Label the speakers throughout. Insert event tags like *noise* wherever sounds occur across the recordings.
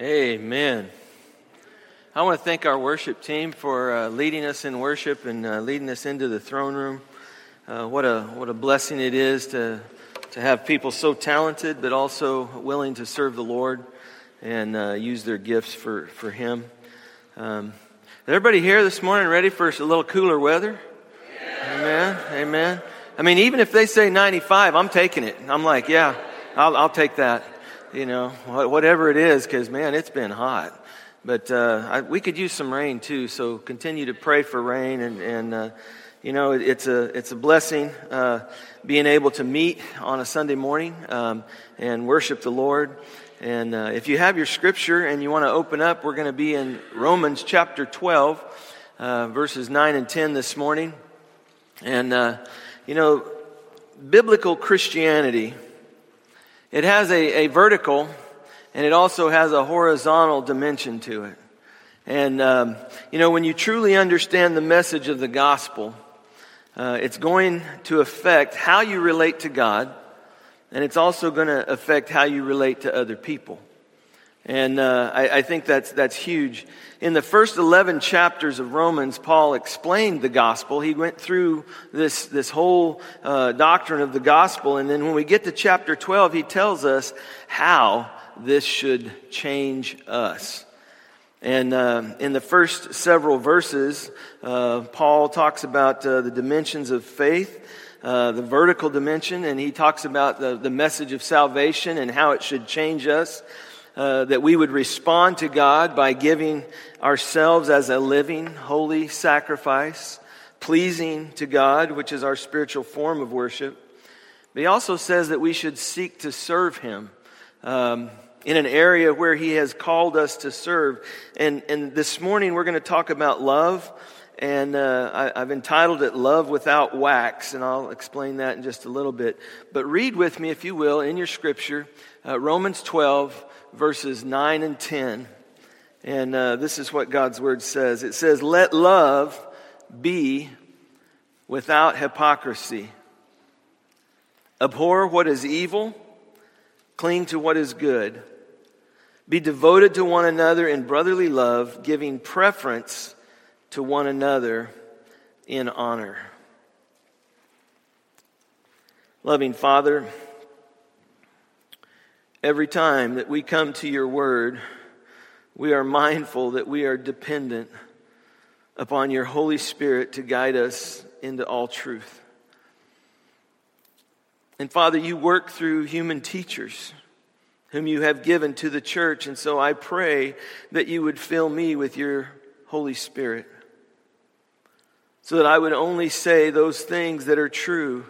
Speaker 1: Amen. I want to thank our worship team for uh, leading us in worship and uh, leading us into the throne room. Uh, what a what a blessing it is to to have people so talented, but also willing to serve the Lord and uh, use their gifts for for Him. Um, everybody here this morning ready for a little cooler weather? Yeah. Amen. Amen. I mean, even if they say 95, I'm taking it. I'm like, yeah, I'll, I'll take that you know, whatever it is, because man, it's been hot. But uh, I, we could use some rain too, so continue to pray for rain. And, and uh, you know, it, it's a it's a blessing uh, being able to meet on a Sunday morning um, and worship the Lord. And uh, if you have your scripture and you want to open up, we're going to be in Romans chapter 12, uh, verses 9 and 10 this morning. And, uh, you know, biblical Christianity it has a, a vertical and it also has a horizontal dimension to it. And, um, you know, when you truly understand the message of the gospel, uh, it's going to affect how you relate to God, and it's also going to affect how you relate to other people. And uh, I, I, think that's, that's huge. In the first 11 chapters of Romans, Paul explained the gospel. He went through this, this whole uh, doctrine of the gospel. And then when we get to chapter 12, he tells us how this should change us. And uh, in the first several verses, uh, Paul talks about uh, the dimensions of faith. Uh, the vertical dimension, and he talks about the, the message of salvation and how it should change us. Uh, that we would respond to God by giving ourselves as a living, holy sacrifice, pleasing to God, which is our spiritual form of worship. But he also says that we should seek to serve him. Um, in an area where he has called us to serve. And, and this morning we're going to talk about love. And uh, I, have entitled it Love Without Wax. And I'll explain that in just a little bit. But read with me, if you will, in your scripture, uh, Romans 12, verses 9 and 10. And uh, this is what God's word says it says, Let love be without hypocrisy. Abhor what is evil, cling to what is good. Be devoted to one another in brotherly love, giving preference to one another in honor. Loving Father, Every time that we come to your word, we are mindful that we are dependent upon your Holy Spirit to guide us into all truth. And Father, you work through human teachers whom you have given to the church. And so I pray that you would fill me with your Holy Spirit so that I would only say those things that are true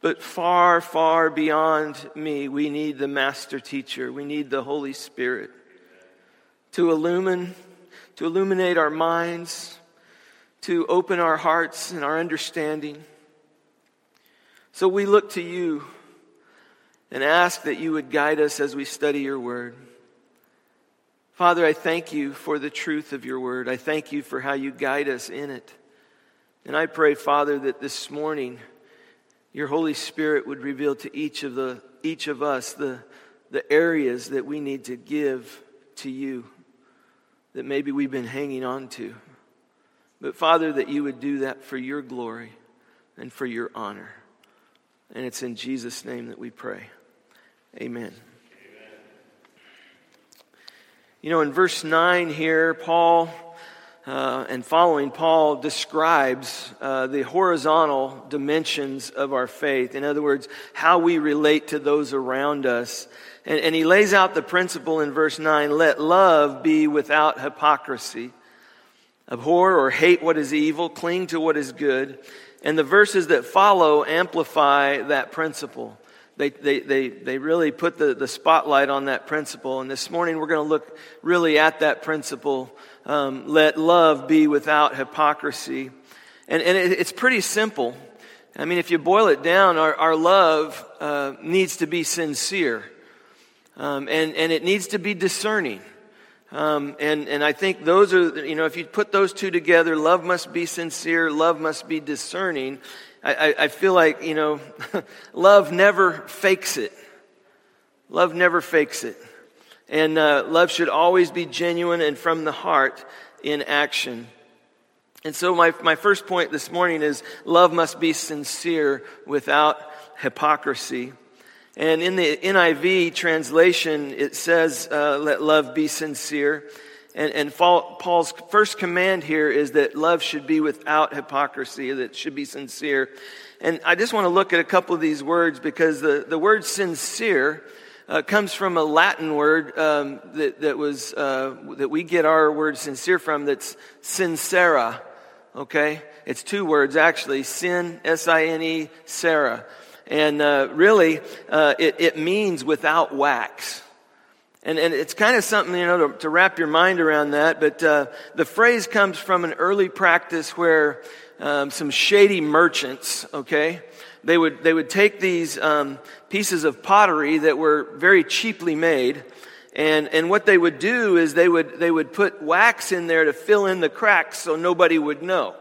Speaker 1: but far, far beyond me, we need the master teacher. We need the Holy Spirit to illumine, to illuminate our minds, to open our hearts and our understanding. So we look to you and ask that you would guide us as we study your word. Father, I thank you for the truth of your word. I thank you for how you guide us in it. And I pray, Father, that this morning, your Holy Spirit would reveal to each of, the, each of us the, the areas that we need to give to you that maybe we've been hanging on to. But Father, that you would do that for your glory and for your honor. And it's in Jesus' name that we pray. Amen. Amen. You know, in verse 9 here, Paul uh, and following, Paul describes uh, the horizontal dimensions of our faith. In other words, how we relate to those around us. And, and he lays out the principle in verse 9 let love be without hypocrisy. Abhor or hate what is evil, cling to what is good. And the verses that follow amplify that principle. They, they, they, they really put the, the spotlight on that principle. And this morning we're going to look really at that principle um, let love be without hypocrisy. And, and it, it's pretty simple. I mean, if you boil it down, our, our love uh, needs to be sincere. Um, and, and it needs to be discerning. Um, and, and I think those are, you know, if you put those two together, love must be sincere, love must be discerning. I, I, I feel like, you know, *laughs* love never fakes it. Love never fakes it. And uh, love should always be genuine and from the heart in action. And so, my, my first point this morning is love must be sincere without hypocrisy. And in the NIV translation, it says, uh, let love be sincere. And, and Paul's first command here is that love should be without hypocrisy, that it should be sincere. And I just want to look at a couple of these words because the, the word sincere uh, comes from a Latin word um, that, that, was, uh, that we get our word sincere from, that's sincera. Okay? It's two words actually sin, S I N E, cera. And uh, really, uh, it, it means without wax. And, and it's kind of something, you know, to, to wrap your mind around that. But uh, the phrase comes from an early practice where um, some shady merchants, okay, they would, they would take these um, pieces of pottery that were very cheaply made. And, and what they would do is they would, they would put wax in there to fill in the cracks so nobody would know.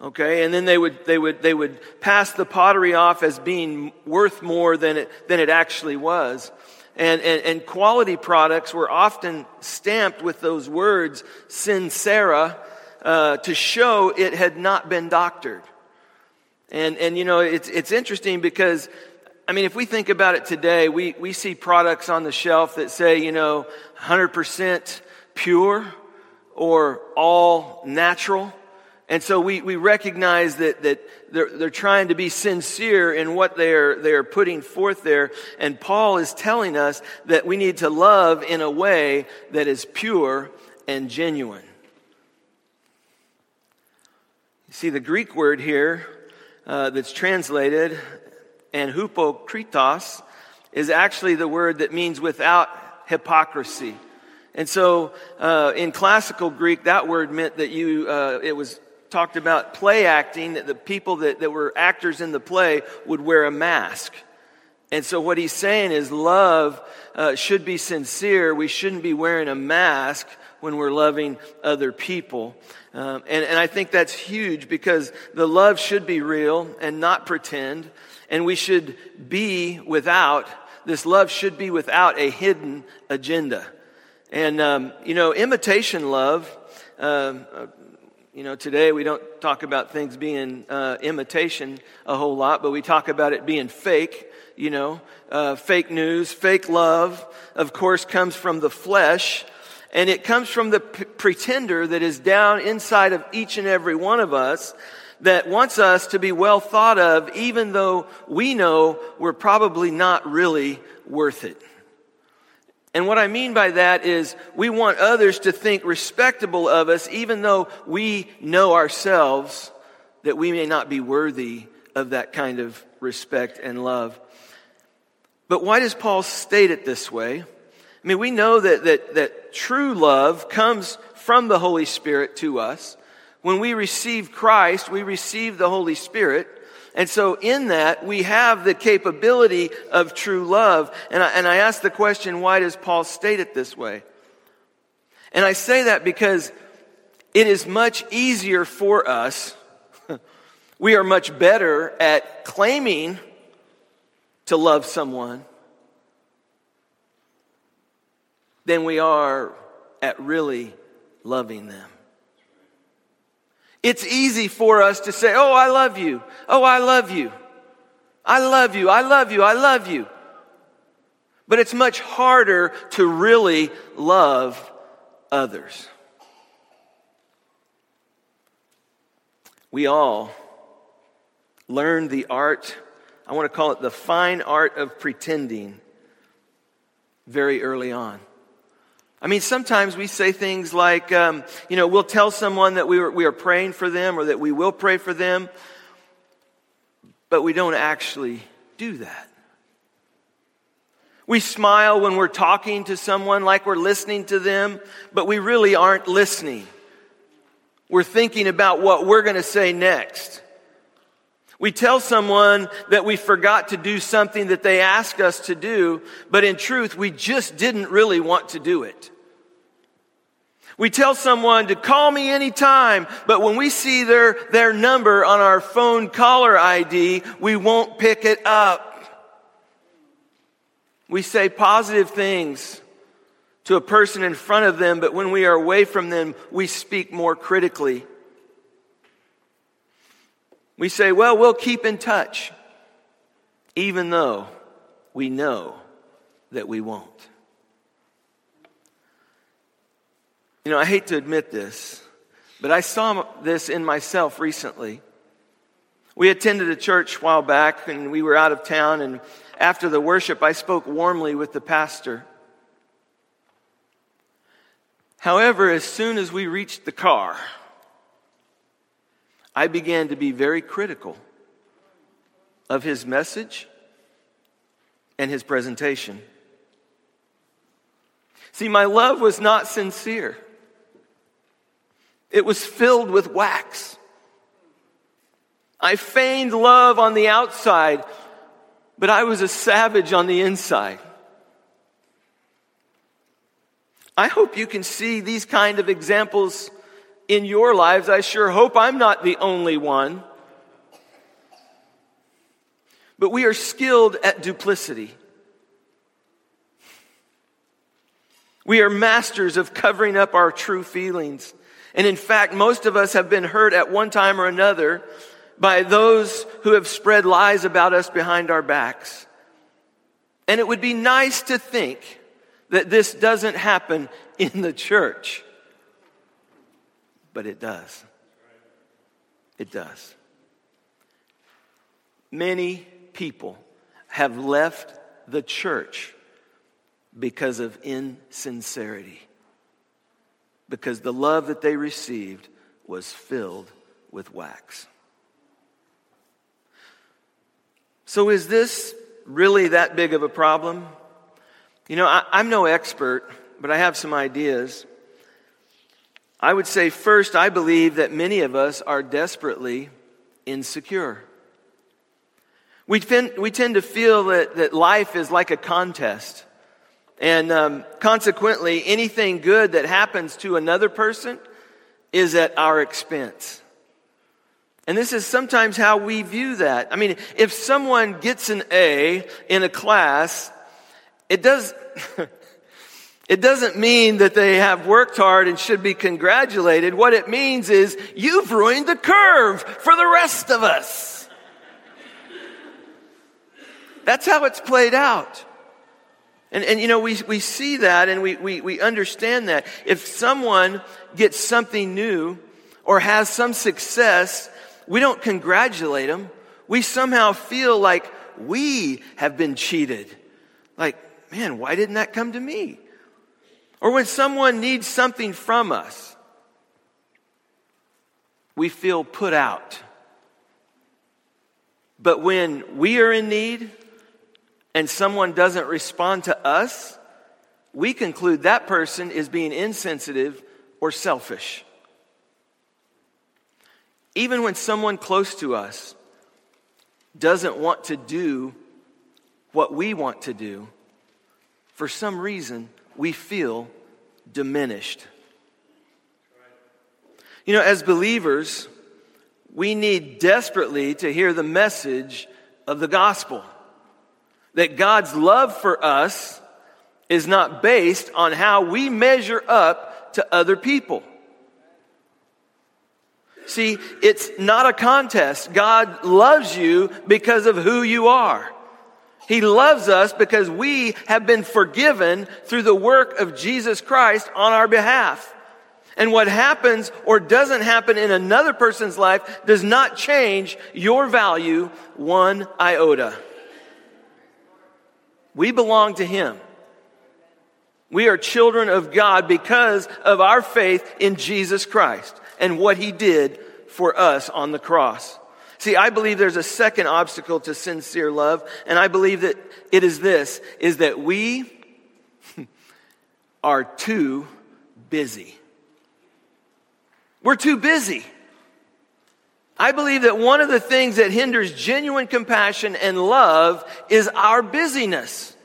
Speaker 1: Okay, and then they would, they would, they would pass the pottery off as being worth more than it, than it actually was. And, and, and quality products were often stamped with those words, sincera, uh, to show it had not been doctored. And, and you know, it's, it's interesting because, I mean, if we think about it today, we, we see products on the shelf that say, you know, 100% pure or all natural. And so we, we recognize that, that they're, they're trying to be sincere in what they're, they're putting forth there. And Paul is telling us that we need to love in a way that is pure and genuine. You see, the Greek word here uh, that's translated, and hupokritos, is actually the word that means without hypocrisy. And so, uh, in classical Greek, that word meant that you, uh, it was talked about play acting, that the people that, that were actors in the play would wear a mask. And so what he's saying is love uh, should be sincere. We shouldn't be wearing a mask when we're loving other people. Um, and, and I think that's huge because the love should be real and not pretend. And we should be without, this love should be without a hidden agenda. And, um, you know, imitation love, um, you know, today we don't talk about things being uh, imitation a whole lot, but we talk about it being fake. You know, uh, fake news, fake love, of course, comes from the flesh, and it comes from the p- pretender that is down inside of each and every one of us that wants us to be well thought of, even though we know we're probably not really worth it. And what I mean by that is we want others to think respectable of us, even though we know ourselves that we may not be worthy of that kind of respect and love. But why does Paul state it this way? I mean, we know that, that, that true love comes from the Holy Spirit to us. When we receive Christ, we receive the Holy Spirit. And so in that, we have the capability of true love. And I, and I ask the question, why does Paul state it this way? And I say that because it is much easier for us. *laughs* we are much better at claiming to love someone than we are at really loving them. It's easy for us to say, Oh, I love you. Oh, I love you. I love you. I love you. I love you. But it's much harder to really love others. We all learn the art, I want to call it the fine art of pretending very early on. I mean, sometimes we say things like, um, you know, we'll tell someone that we we are praying for them or that we will pray for them, but we don't actually do that. We smile when we're talking to someone like we're listening to them, but we really aren't listening. We're thinking about what we're going to say next. We tell someone that we forgot to do something that they asked us to do, but in truth, we just didn't really want to do it. We tell someone to call me anytime, but when we see their, their number on our phone caller ID, we won't pick it up. We say positive things to a person in front of them, but when we are away from them, we speak more critically. We say, well, we'll keep in touch, even though we know that we won't. You know, I hate to admit this, but I saw this in myself recently. We attended a church a while back and we were out of town, and after the worship, I spoke warmly with the pastor. However, as soon as we reached the car, I began to be very critical of his message and his presentation. See, my love was not sincere. It was filled with wax. I feigned love on the outside, but I was a savage on the inside. I hope you can see these kind of examples in your lives. I sure hope I'm not the only one. But we are skilled at duplicity. We are masters of covering up our true feelings. And in fact, most of us have been hurt at one time or another by those who have spread lies about us behind our backs. And it would be nice to think that this doesn't happen in the church. But it does. It does. Many people have left the church because of insincerity, because the love that they received was filled with wax. So, is this really that big of a problem? You know, I, am no expert, but I have some ideas. I would say, first, I believe that many of us are desperately insecure. We tend, we tend to feel that, that life is like a contest. And um, consequently, anything good that happens to another person is at our expense. And this is sometimes how we view that. I mean, if someone gets an A in a class, it does, *laughs* it doesn't mean that they have worked hard and should be congratulated. What it means is you've ruined the curve for the rest of us. That's how it's played out. And, and you know, we, we see that and we, we, we understand that. If someone gets something new or has some success, we don't congratulate them. We somehow feel like we have been cheated. Like, man, why didn't that come to me? Or when someone needs something from us, we feel put out. But when we are in need and someone doesn't respond to us, we conclude that person is being insensitive or selfish. Even when someone close to us doesn't want to do what we want to do, for some reason, we feel diminished. You know, as believers, we need desperately to hear the message of the gospel that God's love for us is not based on how we measure up to other people. See, it's not a contest. God loves you because of who you are. He loves us because we have been forgiven through the work of Jesus Christ on our behalf. And what happens or doesn't happen in another person's life does not change your value one iota. We belong to Him. We are children of God because of our faith in Jesus Christ and what he did for us on the cross. See, I believe there's a second obstacle to sincere love, and I believe that it is this, is that we *laughs* are too busy. We're too busy. I believe that one of the things that hinders genuine compassion and love is our busyness.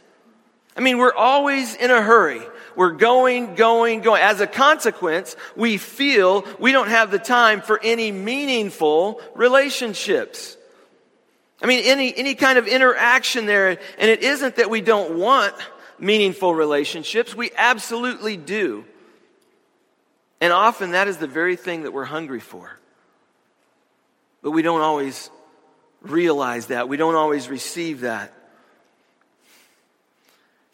Speaker 1: I mean, we're always in a hurry. We're going, going, going. As a consequence, we feel we don't have the time for any meaningful relationships. I mean, any, any kind of interaction there. And it isn't that we don't want meaningful relationships. We absolutely do. And often that is the very thing that we're hungry for. But we don't always realize that. We don't always receive that.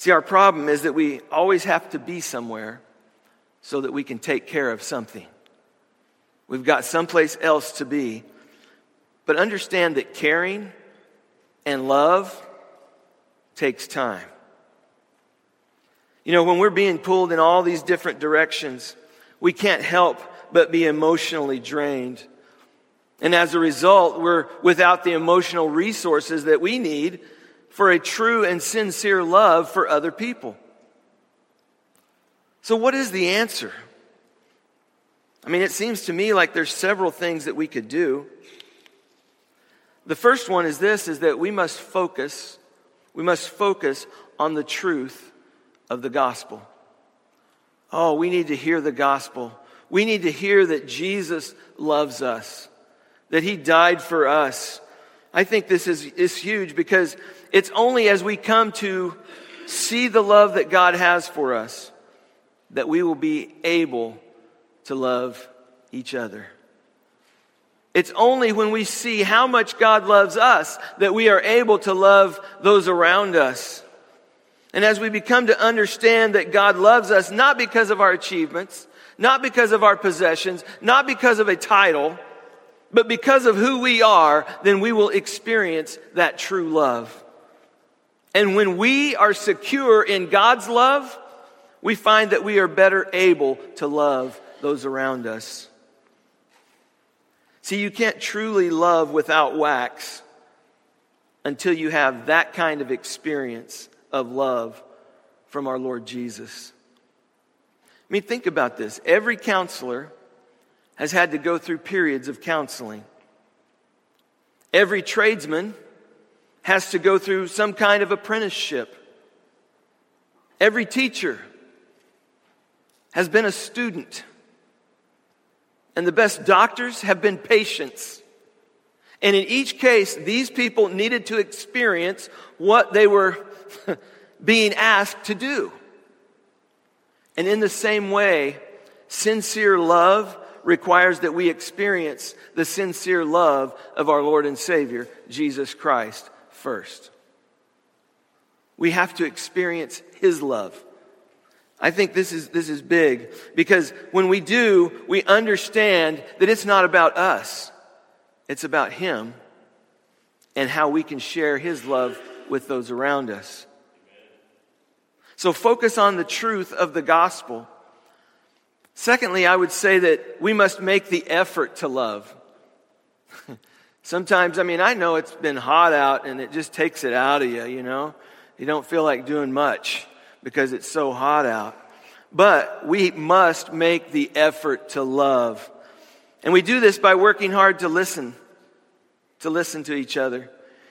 Speaker 1: See, our problem is that we always have to be somewhere so that we can take care of something. We've got someplace else to be. But understand that caring and love takes time. You know, when we're being pulled in all these different directions, we can't help but be emotionally drained. And as a result, we're without the emotional resources that we need for a true and sincere love for other people. So, what is the answer? I mean, it seems to me like there's several things that we could do. The first one is this is that we must focus, we must focus on the truth of the gospel. Oh, we need to hear the gospel. We need to hear that Jesus loves us, that he died for us. I think this is, is huge because it's only as we come to see the love that God has for us that we will be able to love each other. It's only when we see how much God loves us that we are able to love those around us. And as we become to understand that God loves us not because of our achievements, not because of our possessions, not because of a title, but because of who we are, then we will experience that true love. And when we are secure in God's love, we find that we are better able to love those around us. See, you can't truly love without wax until you have that kind of experience of love from our Lord Jesus. I mean, think about this. Every counselor has had to go through periods of counseling. Every tradesman has to go through some kind of apprenticeship. Every teacher has been a student. And the best doctors have been patients. And in each case, these people needed to experience what they were *laughs* being asked to do. And in the same way, sincere love requires that we experience the sincere love of our Lord and Savior, Jesus Christ, first. We have to experience His love. I think this is, this is big because when we do, we understand that it's not about us. It's about Him and how we can share His love with those around us. So focus on the truth of the gospel. Secondly, I would say that we must make the effort to love. *laughs* Sometimes, I mean, I know it's been hot out and it just takes it out of you, you know? You don't feel like doing much because it's so hot out. But we must make the effort to love. And we do this by working hard to listen, to listen to each other.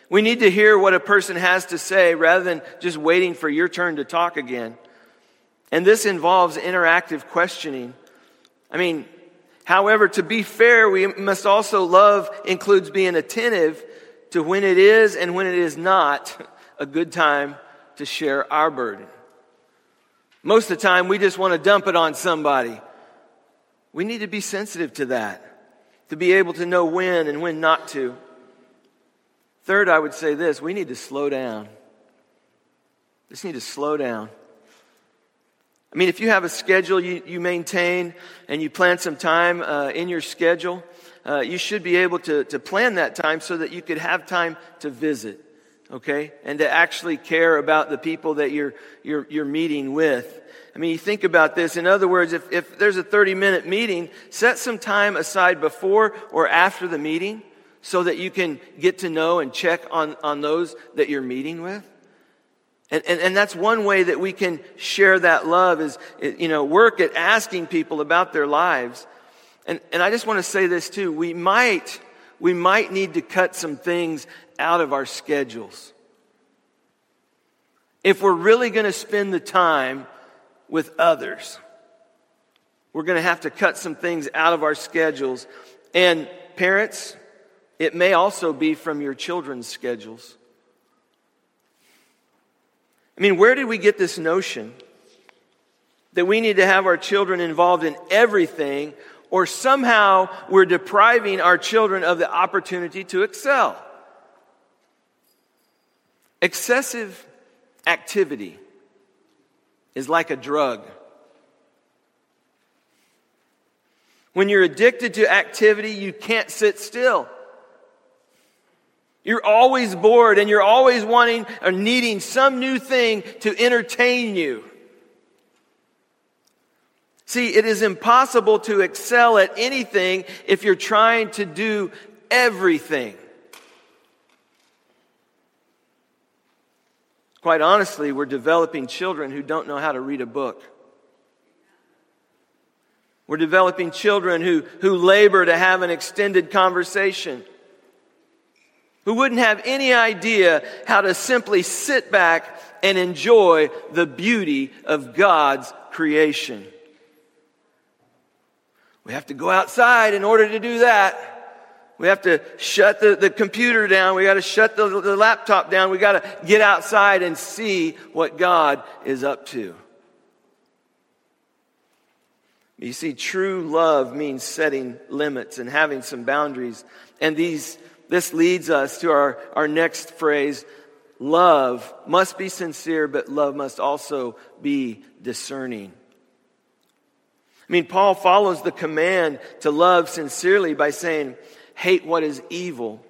Speaker 1: We need to hear what a person has to say rather than just waiting for your turn to talk again. And this involves interactive questioning. I mean, however, to be fair, we must also love includes being attentive to when it is and when it is not a good time to share our burden. Most of the time, we just want to dump it on somebody. We need to be sensitive to that, to be able to know when and when not to. Third, I would say this we need to slow down. Just need to slow down. I mean, if you have a schedule you, you maintain and you plan some time uh, in your schedule, uh, you should be able to, to plan that time so that you could have time to visit okay? And to actually care about the people that you're, you're, you're meeting with. I mean, you think about this. In other words, if, if there's a 30 minute meeting, set some time aside before or after the meeting so that you can get to know and check on, on those that you're meeting with. And, and, and that's one way that we can share that love is, you know, work at asking people about their lives. And, and I just want to say this too. We might, we might need to cut some things out of our schedules. If we're really going to spend the time with others, we're going to have to cut some things out of our schedules. And parents, it may also be from your children's schedules. I mean, where did we get this notion that we need to have our children involved in everything or somehow we're depriving our children of the opportunity to excel? Excessive activity is like a drug. When you're addicted to activity, you can't sit still. You're always bored and you're always wanting or needing some new thing to entertain you. See, it is impossible to excel at anything if you're trying to do everything. Quite honestly, we're developing children who don't know how to read a book. We're developing children who, who labor to have an extended conversation, who wouldn't have any idea how to simply sit back and enjoy the beauty of God's creation. We have to go outside in order to do that. We have to shut the, the computer down. We got to shut the, the laptop down. We got to get outside and see what God is up to. You see, true love means setting limits and having some boundaries. And these, this leads us to our, our next phrase love must be sincere, but love must also be discerning. I mean, Paul follows the command to love sincerely by saying, hate what is evil,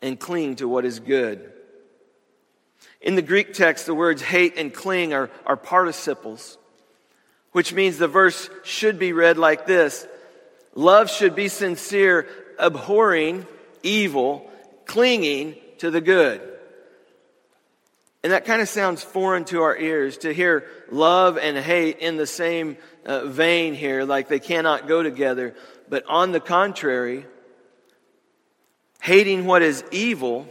Speaker 1: and cling to what is good. In the Greek text, the words hate and cling are, are participles, which means the verse should be read like this Love should be sincere, abhorring evil, clinging to the good. And that kind of sounds foreign to our ears to hear love and hate in the same uh, vein here, like they cannot go together. But on the contrary, Hating what is evil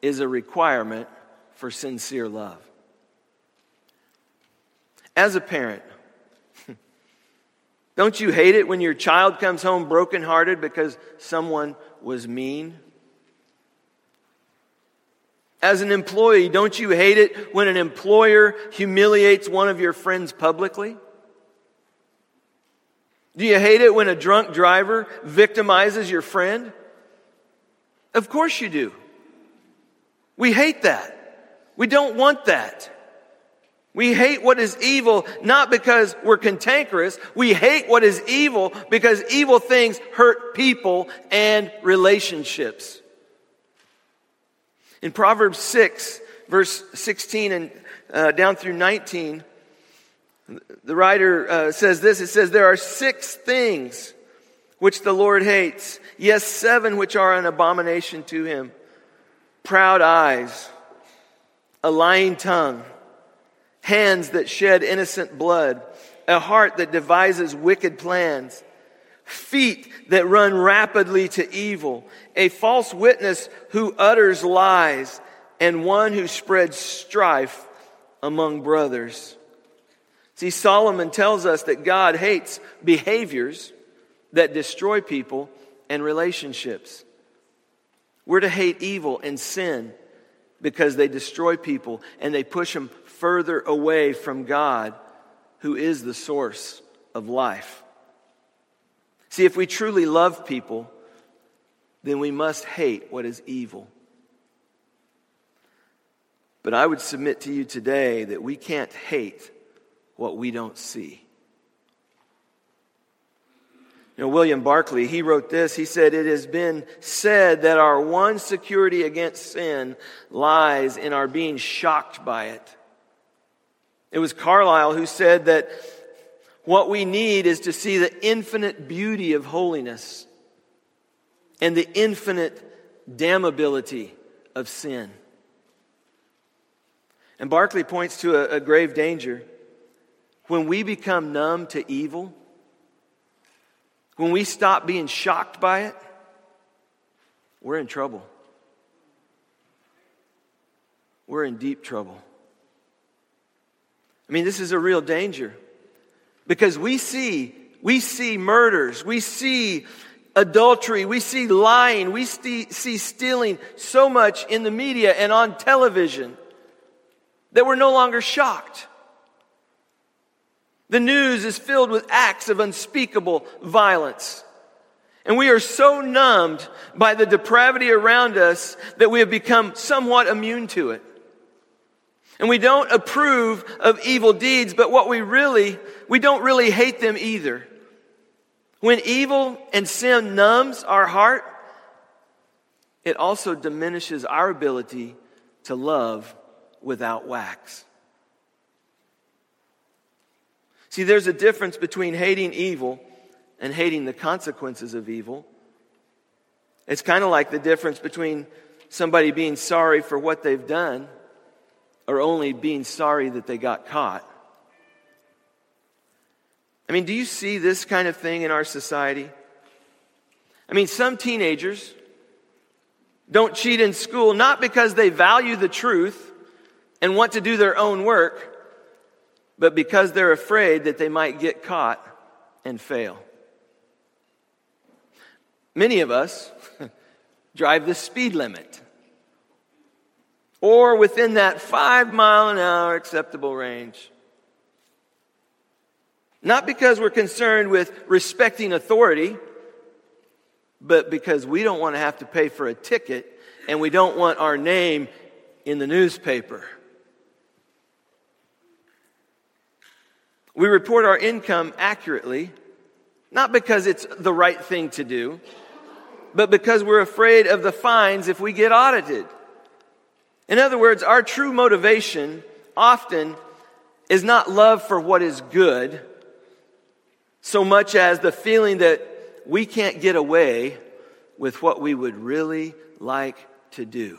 Speaker 1: is a requirement for sincere love. As a parent, don't you hate it when your child comes home brokenhearted because someone was mean? As an employee, don't you hate it when an employer humiliates one of your friends publicly? Do you hate it when a drunk driver victimizes your friend? Of course you do. We hate that. We don't want that. We hate what is evil not because we're cantankerous. We hate what is evil because evil things hurt people and relationships. In Proverbs 6, verse 16 and uh, down through 19, the writer uh, says this it says, There are six things which the Lord hates. Yes, seven which are an abomination to him proud eyes, a lying tongue, hands that shed innocent blood, a heart that devises wicked plans, feet that run rapidly to evil, a false witness who utters lies, and one who spreads strife among brothers. See, Solomon tells us that God hates behaviors that destroy people and relationships. We're to hate evil and sin because they destroy people and they push them further away from God, who is the source of life. See, if we truly love people, then we must hate what is evil. But I would submit to you today that we can't hate what we don't see. You know, William Barclay, he wrote this. He said, It has been said that our one security against sin lies in our being shocked by it. It was Carlyle who said that what we need is to see the infinite beauty of holiness and the infinite damnability of sin. And Barclay points to a, a grave danger. When we become numb to evil, when we stop being shocked by it, we're in trouble. We're in deep trouble. I mean, this is a real danger because we see we see murders, we see adultery, we see lying, we see, see stealing so much in the media and on television. that we're no longer shocked. The news is filled with acts of unspeakable violence. And we are so numbed by the depravity around us that we have become somewhat immune to it. And we don't approve of evil deeds, but what we really, we don't really hate them either. When evil and sin numbs our heart, it also diminishes our ability to love without wax. See, there's a difference between hating evil and hating the consequences of evil. It's kind of like the difference between somebody being sorry for what they've done or only being sorry that they got caught. I mean, do you see this kind of thing in our society? I mean, some teenagers don't cheat in school not because they value the truth and want to do their own work, but because they're afraid that they might get caught and fail. Many of us *laughs* drive the speed limit or within that five mile an hour acceptable range. Not because we're concerned with respecting authority, but because we don't want to have to pay for a ticket and we don't want our name in the newspaper. We report our income accurately, not because it's the right thing to do, but because we're afraid of the fines if we get audited. In other words, our true motivation often is not love for what is good so much as the feeling that we can't get away with what we would really like to do.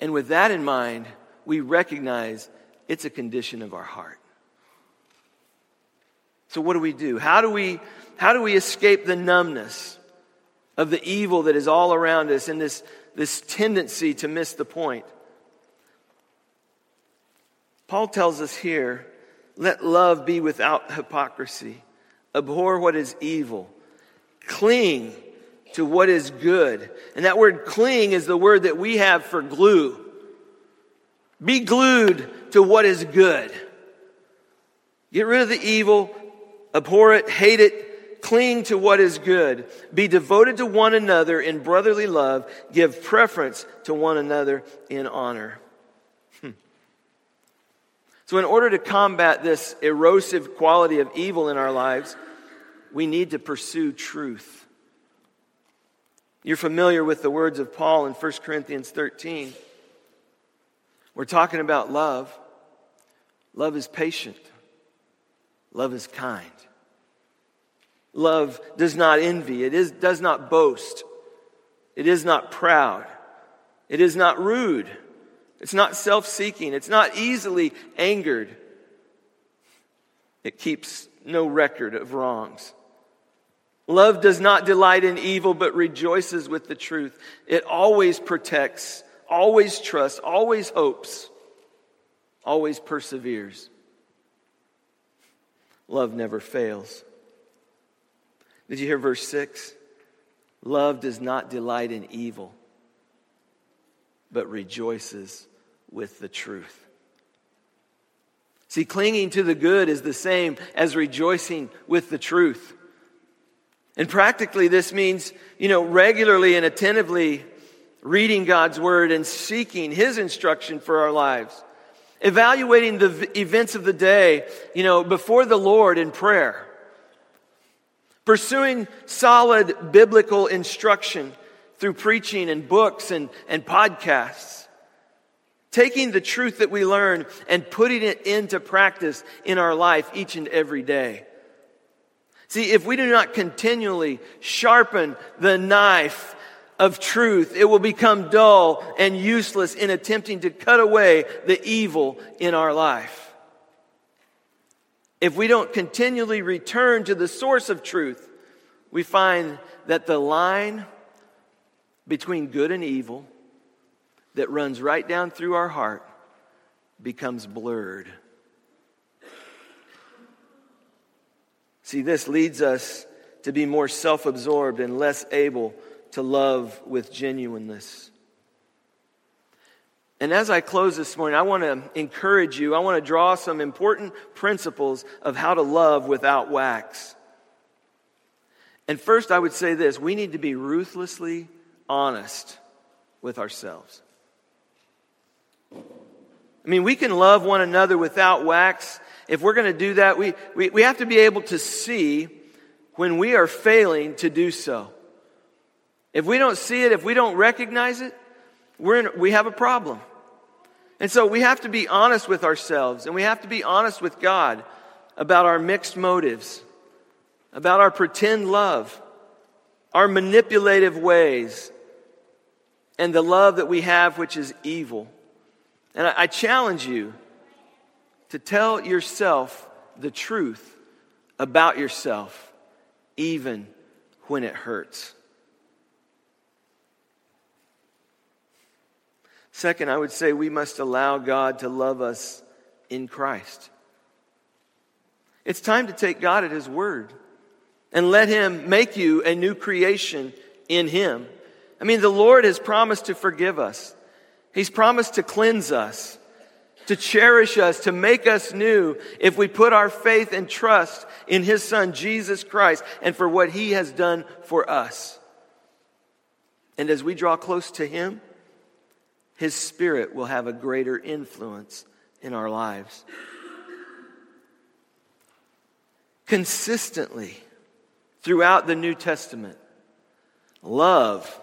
Speaker 1: And with that in mind, we recognize it's a condition of our heart. So what do we do? How do we how do we escape the numbness of the evil that is all around us and this, this tendency to miss the point? Paul tells us here, let love be without hypocrisy. Abhor what is evil. Cling to what is good. And that word cling is the word that we have for glue. Be glued to what is good. Get rid of the evil, abhor it, hate it, cling to what is good. Be devoted to one another in brotherly love. Give preference to one another in honor. Hmm. So, in order to combat this erosive quality of evil in our lives, we need to pursue truth. You're familiar with the words of Paul in 1 Corinthians 13. We're talking about love. Love is patient. Love is kind. Love does not envy. It is, does not boast. It is not proud. It is not rude. It's not self seeking. It's not easily angered. It keeps no record of wrongs. Love does not delight in evil, but rejoices with the truth. It always protects always trusts, always hopes, always perseveres. Love never fails. Did you hear verse 6? Love does not delight in evil, but rejoices with the truth. See, clinging to the good is the same as rejoicing with the truth. And practically, this means, you know, regularly and attentively reading God's word and seeking his instruction for our lives. Evaluating the events of the day, you know, before the Lord in prayer. Pursuing solid biblical instruction through preaching and books and, and podcasts. Taking the truth that we learn and putting it into practice in our life each and every day. See, if we do not continually sharpen the knife of truth, it will become dull and useless in attempting to cut away the evil in our life. If we don't continually return to the source of truth, we find that the line between good and evil that runs right down through our heart becomes blurred. See, this leads us to be more self absorbed and less able to love with genuineness. And as I close this morning, I want to encourage you, I want to draw some important principles of how to love without wax. And first, I would say this we need to be ruthlessly honest with ourselves. I mean, we can love one another without wax. If we're going to do that, we, we, we have to be able to see when we are failing to do so. If we don't see it, if we don't recognize it, we're in, we have a problem. And so we have to be honest with ourselves and we have to be honest with God about our mixed motives, about our pretend love, our manipulative ways, and the love that we have, which is evil. And I, I challenge you to tell yourself the truth about yourself, even when it hurts. Second, I would say we must allow God to love us in Christ. It's time to take God at His word and let Him make you a new creation in Him. I mean, the Lord has promised to forgive us, He's promised to cleanse us, to cherish us, to make us new if we put our faith and trust in His Son, Jesus Christ, and for what He has done for us. And as we draw close to Him, his Spirit will have a greater influence in our lives. Consistently throughout the New Testament, love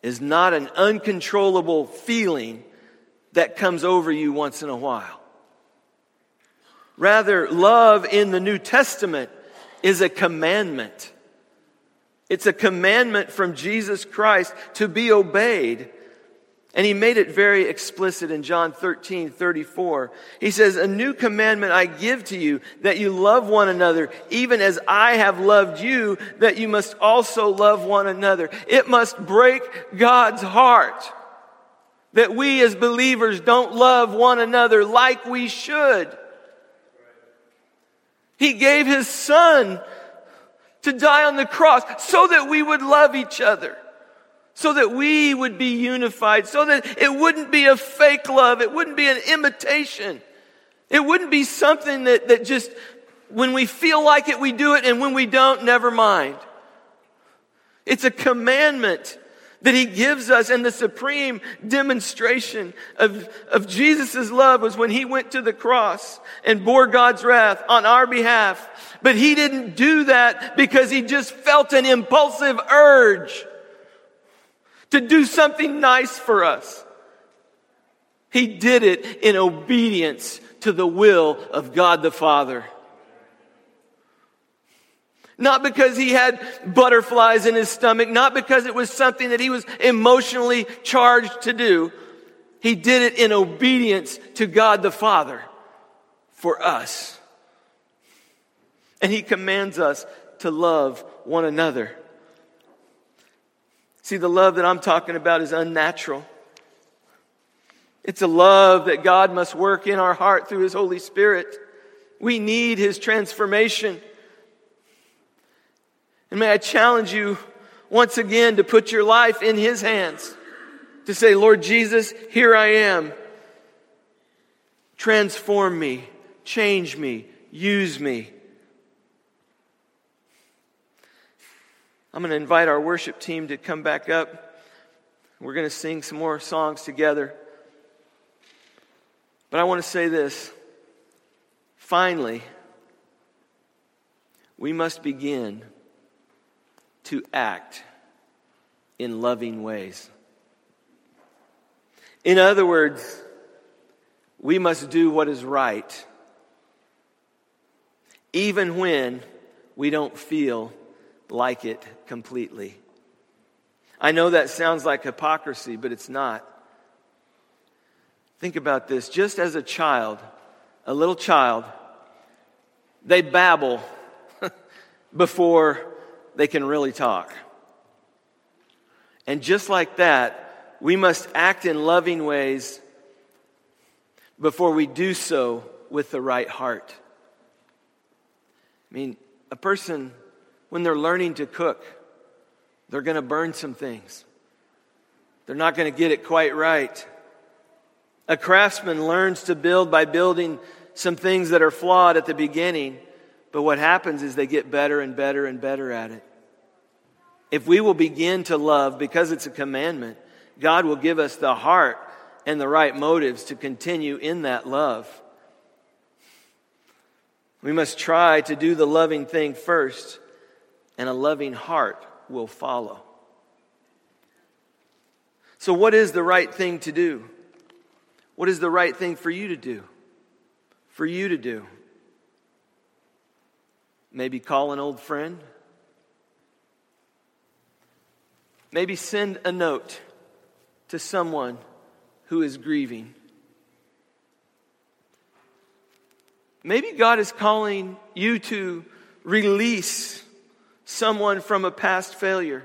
Speaker 1: is not an uncontrollable feeling that comes over you once in a while. Rather, love in the New Testament is a commandment. It's a commandment from Jesus Christ to be obeyed and he made it very explicit in John 13, 34. He says, A new commandment I give to you, that you love one another, even as I have loved you, that you must also love one another. It must break God's heart that we as believers don't love one another like we should. He gave his son to die on the cross so that we would love each other so that we would be unified, so that it wouldn't be a fake love, it wouldn't be an imitation. It wouldn't be something that, that just, when we feel like it, we do it, and when we don't, never mind. It's a commandment that he gives us, and the supreme demonstration of, of Jesus' love was when he went to the cross and bore God's wrath on our behalf. But he didn't do that because he just felt an impulsive urge to do something nice for us. He did it in obedience to the will of God the Father. Not because he had butterflies in his stomach, not because it was something that he was emotionally charged to do. He did it in obedience to God the Father for us. And he commands us to love one another. See, the love that I'm talking about is unnatural. It's a love that God must work in our heart through His Holy Spirit. We need His transformation. And may I challenge you once again to put your life in His hands. To say, Lord Jesus, here I am. Transform me, change me, use me. I'm going to invite our worship team to come back up. We're going to sing some more songs together. But I want to say this. Finally, we must begin to act in loving ways. In other words, we must do what is right, even when we don't feel like it completely. I know that sounds like hypocrisy, but it's not. Think about this. Just as a child, a little child, they babble *laughs* before they can really talk. And just like that, we must act in loving ways before we do so with the right heart. I mean, a person when they're learning to cook, they're going to burn some things. They're not going to get it quite right. A craftsman learns to build by building some things that are flawed at the beginning, but what happens is they get better and better and better at it. If we will begin to love because it's a commandment, God will give us the heart and the right motives to continue in that love. We must try to do the loving thing first, and a loving heart will follow. So, what is the right thing to do? What is the right thing for you to do? For you to do? Maybe call an old friend. Maybe send a note to someone who is grieving. Maybe God is calling you to release someone from a past failure.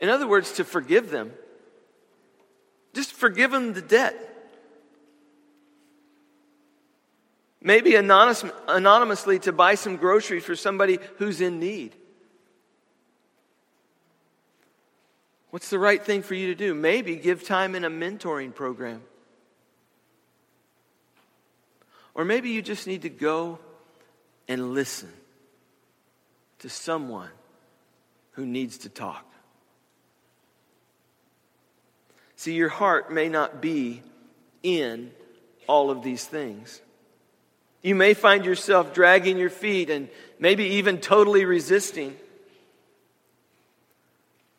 Speaker 1: In other words, to forgive them. Just forgive them the debt. Maybe anonymous, anonymously to buy some groceries for somebody who's in need. What's the right thing for you to do? Maybe give time in a mentoring program. Or maybe you just need to go and listen to someone who needs to talk. See, your heart may not be in all of these things. You may find yourself dragging your feet and maybe even totally resisting.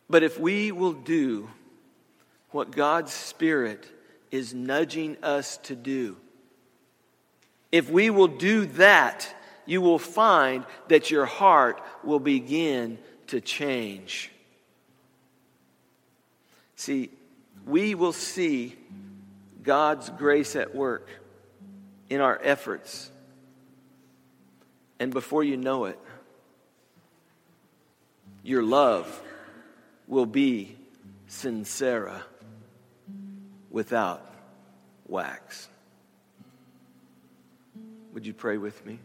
Speaker 1: But if we will do what God's Spirit is nudging us to do, if we will do that, you will find that your heart will begin to change. See, we will see God's grace at work in our efforts. And before you know it, your love will be sine cera without wax. Would you pray with me?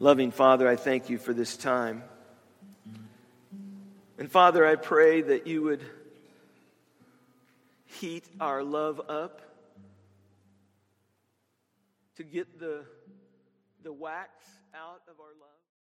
Speaker 1: Loving Father, I thank you for this time. And Father, I pray that you would heat our love up to get the, the wax out of our love.